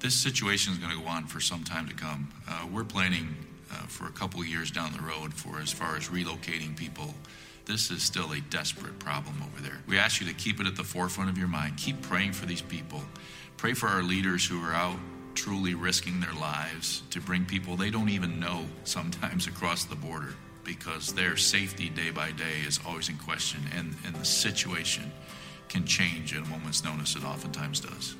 This situation is going to go on for some time to come. Uh, we're planning uh, for a couple years down the road for as far as relocating people. This is still a desperate problem over there. We ask you to keep it at the forefront of your mind. Keep praying for these people. Pray for our leaders who are out truly risking their lives to bring people they don't even know sometimes across the border because their safety day by day is always in question and, and the situation can change at a moment's notice. It oftentimes does.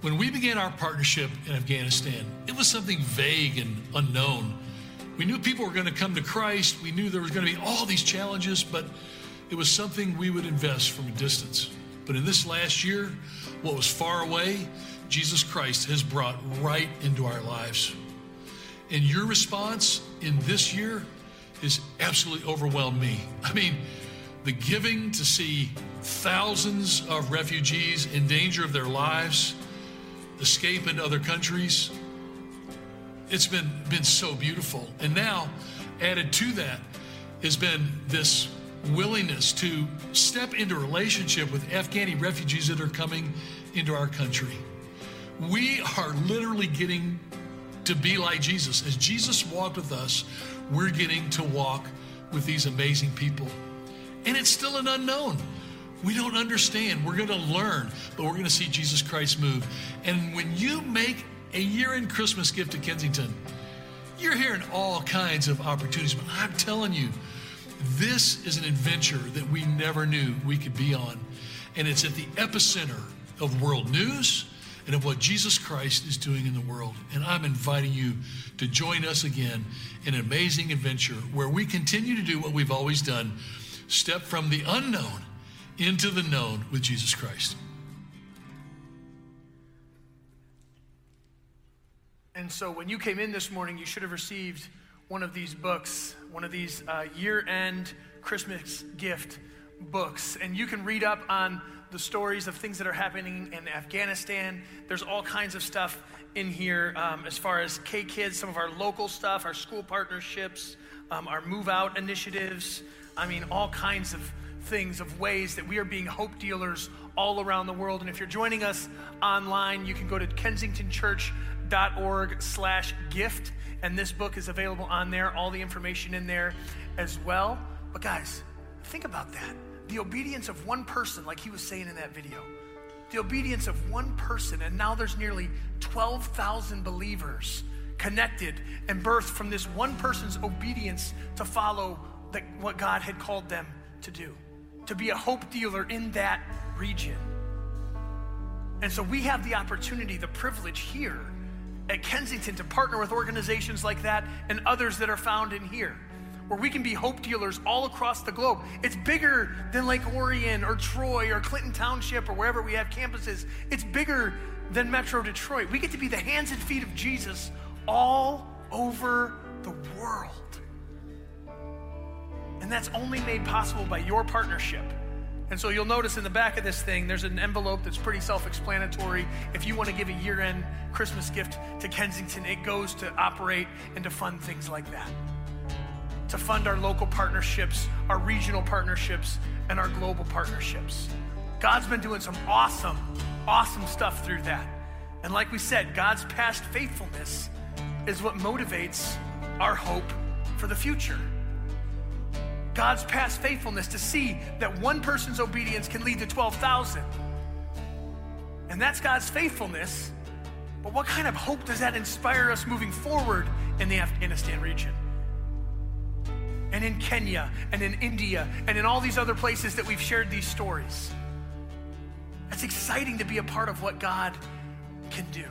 When we began our partnership in Afghanistan, it was something vague and unknown. We knew people were going to come to Christ. We knew there was going to be all these challenges, but it was something we would invest from a distance. But in this last year, what was far away, Jesus Christ has brought right into our lives. And your response in this year has absolutely overwhelmed me. I mean, the giving to see thousands of refugees in danger of their lives escape into other countries. It's been been so beautiful. And now added to that has been this willingness to step into relationship with Afghani refugees that are coming into our country. We are literally getting to be like Jesus. As Jesus walked with us, we're getting to walk with these amazing people. And it's still an unknown. We don't understand. We're going to learn, but we're going to see Jesus Christ move. And when you make a year end Christmas gift to Kensington, you're hearing all kinds of opportunities. But I'm telling you, this is an adventure that we never knew we could be on. And it's at the epicenter of world news and of what Jesus Christ is doing in the world. And I'm inviting you to join us again in an amazing adventure where we continue to do what we've always done step from the unknown into the known with Jesus Christ. And so when you came in this morning, you should have received one of these books, one of these uh, year end Christmas gift books. And you can read up on the stories of things that are happening in Afghanistan. There's all kinds of stuff in here um, as far as K Kids, some of our local stuff, our school partnerships, um, our move out initiatives. I mean, all kinds of things, of ways that we are being hope dealers all around the world. And if you're joining us online, you can go to kensingtonchurch.org slash gift. And this book is available on there, all the information in there as well. But guys, think about that. The obedience of one person, like he was saying in that video. The obedience of one person, and now there's nearly 12,000 believers connected and birthed from this one person's obedience to follow the, what God had called them to do, to be a hope dealer in that region. And so we have the opportunity, the privilege here at Kensington to partner with organizations like that and others that are found in here, where we can be hope dealers all across the globe. It's bigger than Lake Orion or Troy or Clinton Township or wherever we have campuses. It's bigger than Metro Detroit. We get to be the hands and feet of Jesus all over the world. And that's only made possible by your partnership. And so you'll notice in the back of this thing, there's an envelope that's pretty self explanatory. If you want to give a year end Christmas gift to Kensington, it goes to operate and to fund things like that. To fund our local partnerships, our regional partnerships, and our global partnerships. God's been doing some awesome, awesome stuff through that. And like we said, God's past faithfulness is what motivates our hope for the future. God's past faithfulness to see that one person's obedience can lead to 12,000. And that's God's faithfulness. But what kind of hope does that inspire us moving forward in the Afghanistan region? And in Kenya and in India and in all these other places that we've shared these stories. It's exciting to be a part of what God can do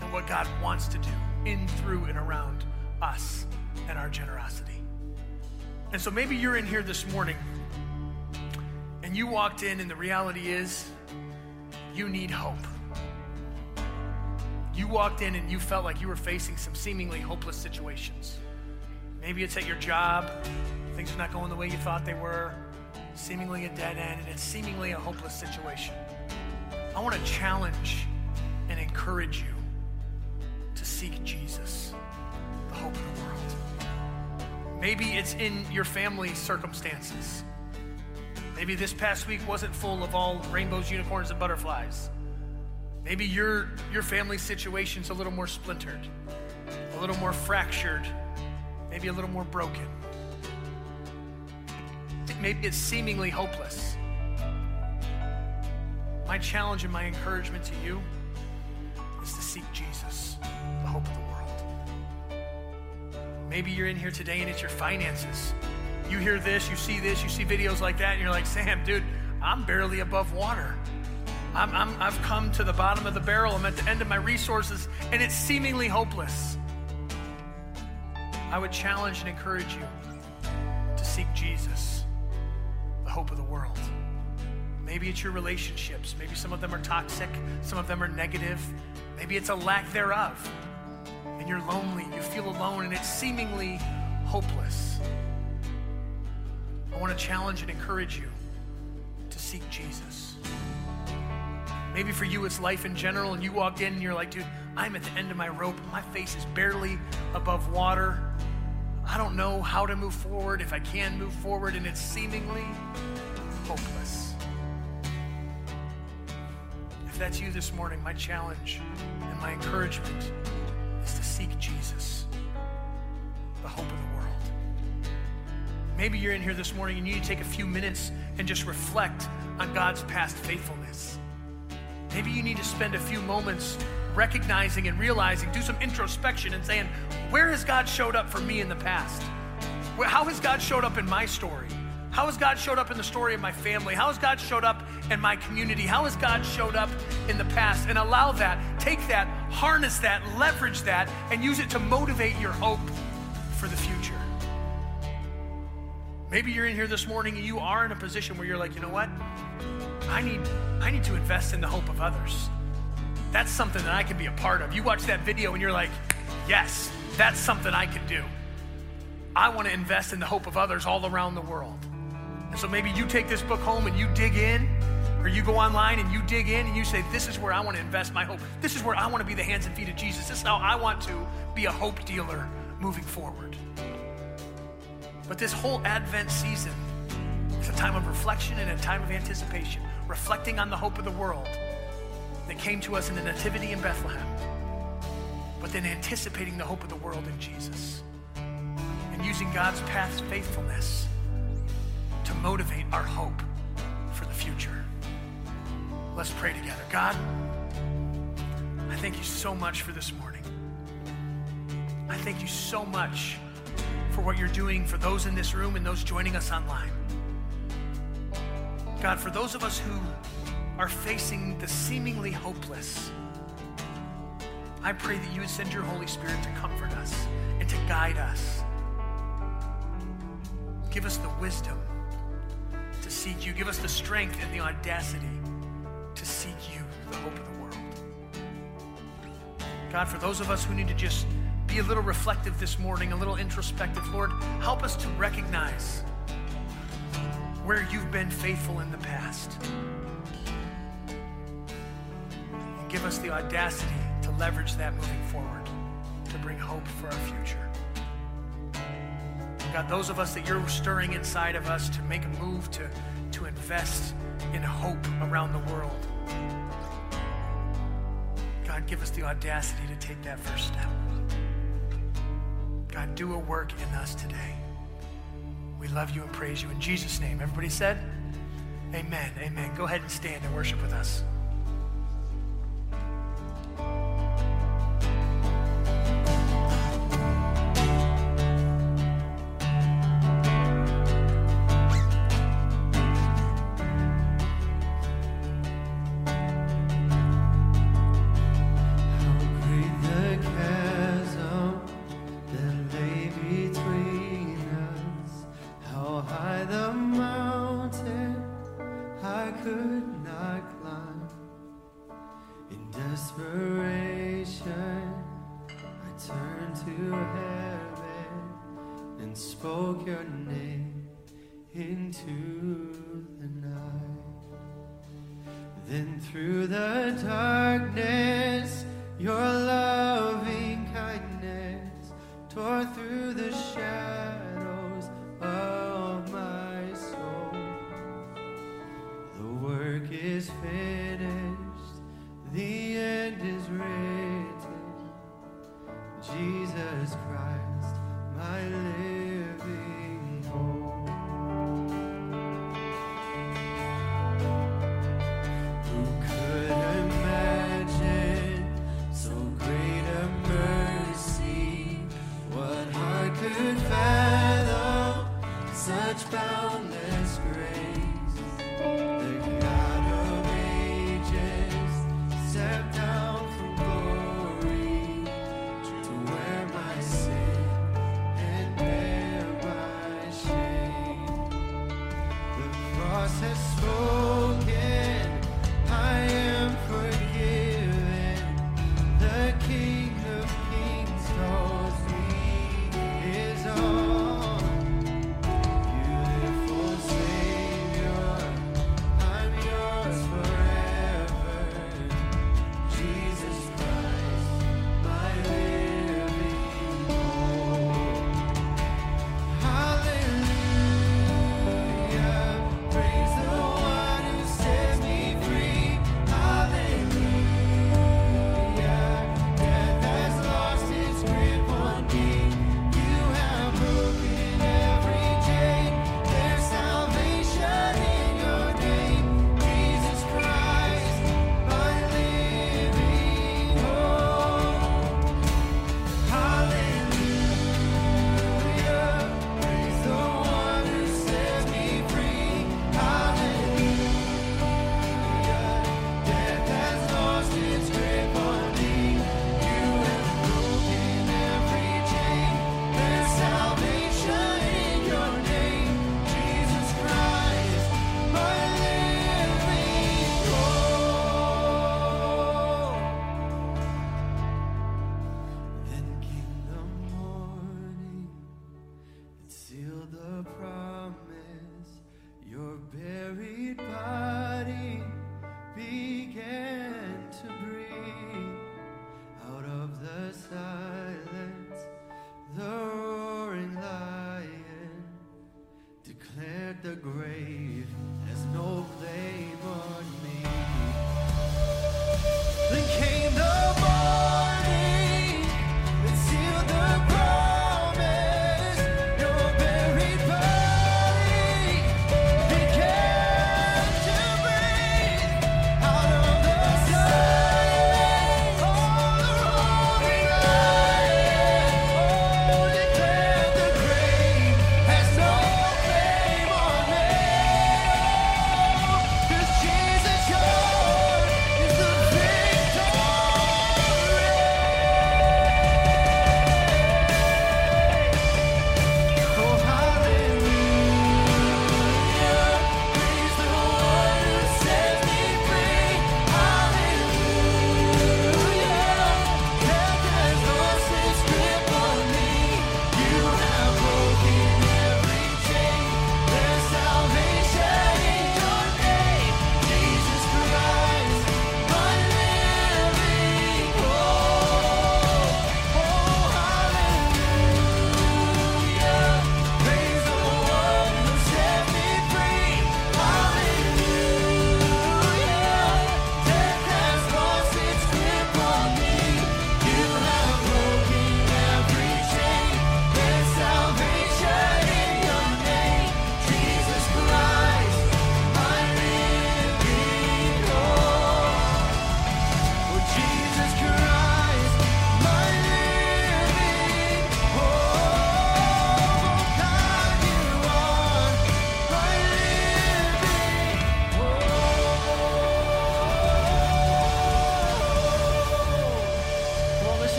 and what God wants to do in, through, and around us and our generosity. And so maybe you're in here this morning and you walked in, and the reality is you need hope. You walked in and you felt like you were facing some seemingly hopeless situations. Maybe it's at your job, things are not going the way you thought they were, seemingly a dead end, and it's seemingly a hopeless situation. I want to challenge and encourage you to seek Jesus, Maybe it's in your family circumstances. Maybe this past week wasn't full of all rainbows, unicorns, and butterflies. Maybe your, your family situation's a little more splintered, a little more fractured, maybe a little more broken. Maybe it's seemingly hopeless. My challenge and my encouragement to you Maybe you're in here today and it's your finances. You hear this, you see this, you see videos like that, and you're like, Sam, dude, I'm barely above water. I'm, I've come to the bottom of the barrel. I'm at the end of my resources, and it's seemingly hopeless. I would challenge and encourage you to seek Jesus, the hope of the world. Maybe it's your relationships. Maybe some of them are toxic, some of them are negative. Maybe it's a lack thereof. You're lonely, you feel alone, and it's seemingly hopeless. I want to challenge and encourage you to seek Jesus. Maybe for you, it's life in general, and you walked in and you're like, dude, I'm at the end of my rope. My face is barely above water. I don't know how to move forward, if I can move forward, and it's seemingly hopeless. If that's you this morning, my challenge and my encouragement seek Jesus, the hope of the world. Maybe you're in here this morning and you need to take a few minutes and just reflect on God's past faithfulness. Maybe you need to spend a few moments recognizing and realizing, do some introspection and saying, where has God showed up for me in the past? How has God showed up in my story? How has God showed up in the story of my family? How has God showed up in my community? How has God showed up in the past? And allow that, take that, harness that, leverage that, and use it to motivate your hope for the future. Maybe you're in here this morning and you are in a position where you're like, you know what? I need, I need to invest in the hope of others. That's something that I can be a part of. You watch that video and you're like, yes, that's something I can do. I want to invest in the hope of others all around the world. And so maybe you take this book home and you dig in, or you go online and you dig in and you say, This is where I want to invest my hope. This is where I want to be the hands and feet of Jesus. This is how I want to be a hope dealer moving forward. But this whole Advent season is a time of reflection and a time of anticipation, reflecting on the hope of the world that came to us in the Nativity in Bethlehem, but then anticipating the hope of the world in Jesus and using God's past faithfulness motivate our hope for the future. Let's pray together. God, I thank you so much for this morning. I thank you so much for what you're doing for those in this room and those joining us online. God, for those of us who are facing the seemingly hopeless, I pray that you would send your Holy Spirit to comfort us and to guide us. Give us the wisdom to seek you. Give us the strength and the audacity to seek you, the hope of the world. God, for those of us who need to just be a little reflective this morning, a little introspective, Lord, help us to recognize where you've been faithful in the past. And give us the audacity to leverage that moving forward, to bring hope for our future. God, those of us that you're stirring inside of us to make a move to, to invest in hope around the world. God, give us the audacity to take that first step. God, do a work in us today. We love you and praise you in Jesus' name. Everybody said, Amen. Amen. Go ahead and stand and worship with us.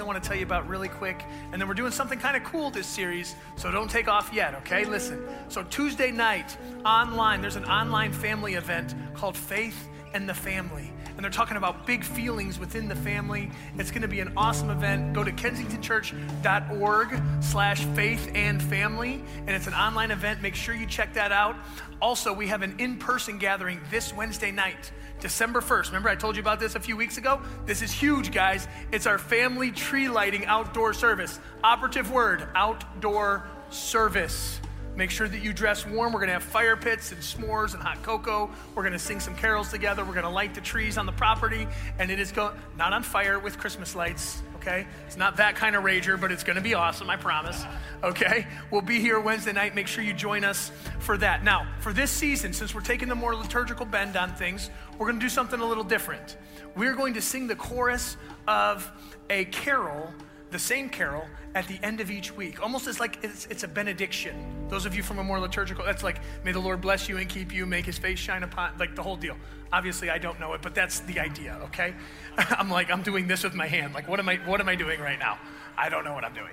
I want to tell you about really quick, and then we're doing something kind of cool this series, so don't take off yet, okay? Listen. So, Tuesday night, online, there's an online family event called Faith and the Family. And they're talking about big feelings within the family. It's going to be an awesome event. Go to kensingtonchurch.org slash faith and family. And it's an online event. Make sure you check that out. Also, we have an in-person gathering this Wednesday night, December 1st. Remember I told you about this a few weeks ago? This is huge, guys. It's our family tree lighting outdoor service. Operative word, outdoor service. Make sure that you dress warm. We're going to have fire pits and s'mores and hot cocoa. We're going to sing some carols together. We're going to light the trees on the property. And it is go- not on fire with Christmas lights, okay? It's not that kind of rager, but it's to be awesome, I promise, okay? We'll be here Wednesday night. Make sure you join us for that. Now, for this season, since we're taking the more liturgical bend on things, we're to do something a little different. We're going to sing the chorus of a carol the same carol at the end of each week, almost as like it's, it's a benediction. Those of you from a more liturgical, that's like, may the Lord bless you and keep you, make his face shine upon, like the whole deal. Obviously, I don't know it, but that's the idea, okay? I'm like, I'm doing this with my hand. Like, what am I, what am I doing right now? I don't know what I'm doing.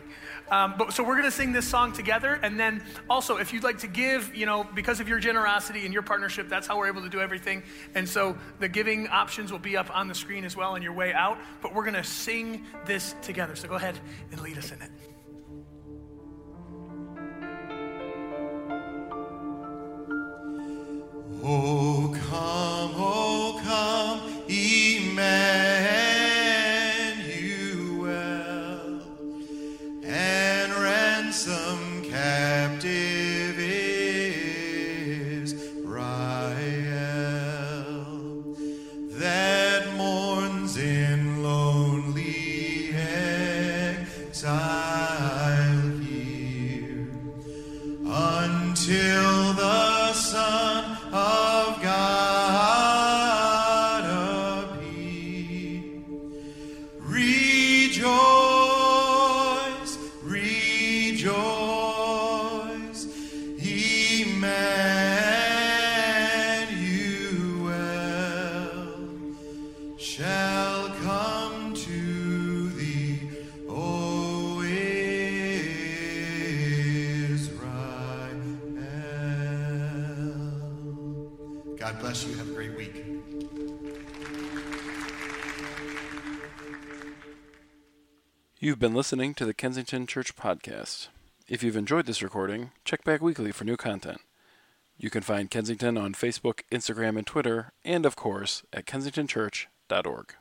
Um, but so we're going to sing this song together. And then also, if you'd like to give, you know, because of your generosity and your partnership, that's how we're able to do everything. And so the giving options will be up on the screen as well on your way out. But we're going to sing this together. So go ahead and lead us in it. Oh, come, oh, come, Emmanuel, ransom captive You've been listening to the Kensington Church Podcast. If you've enjoyed this recording, check back weekly for new content. You can find Kensington on Facebook, Instagram, and Twitter, and of course at kensingtonchurch.org.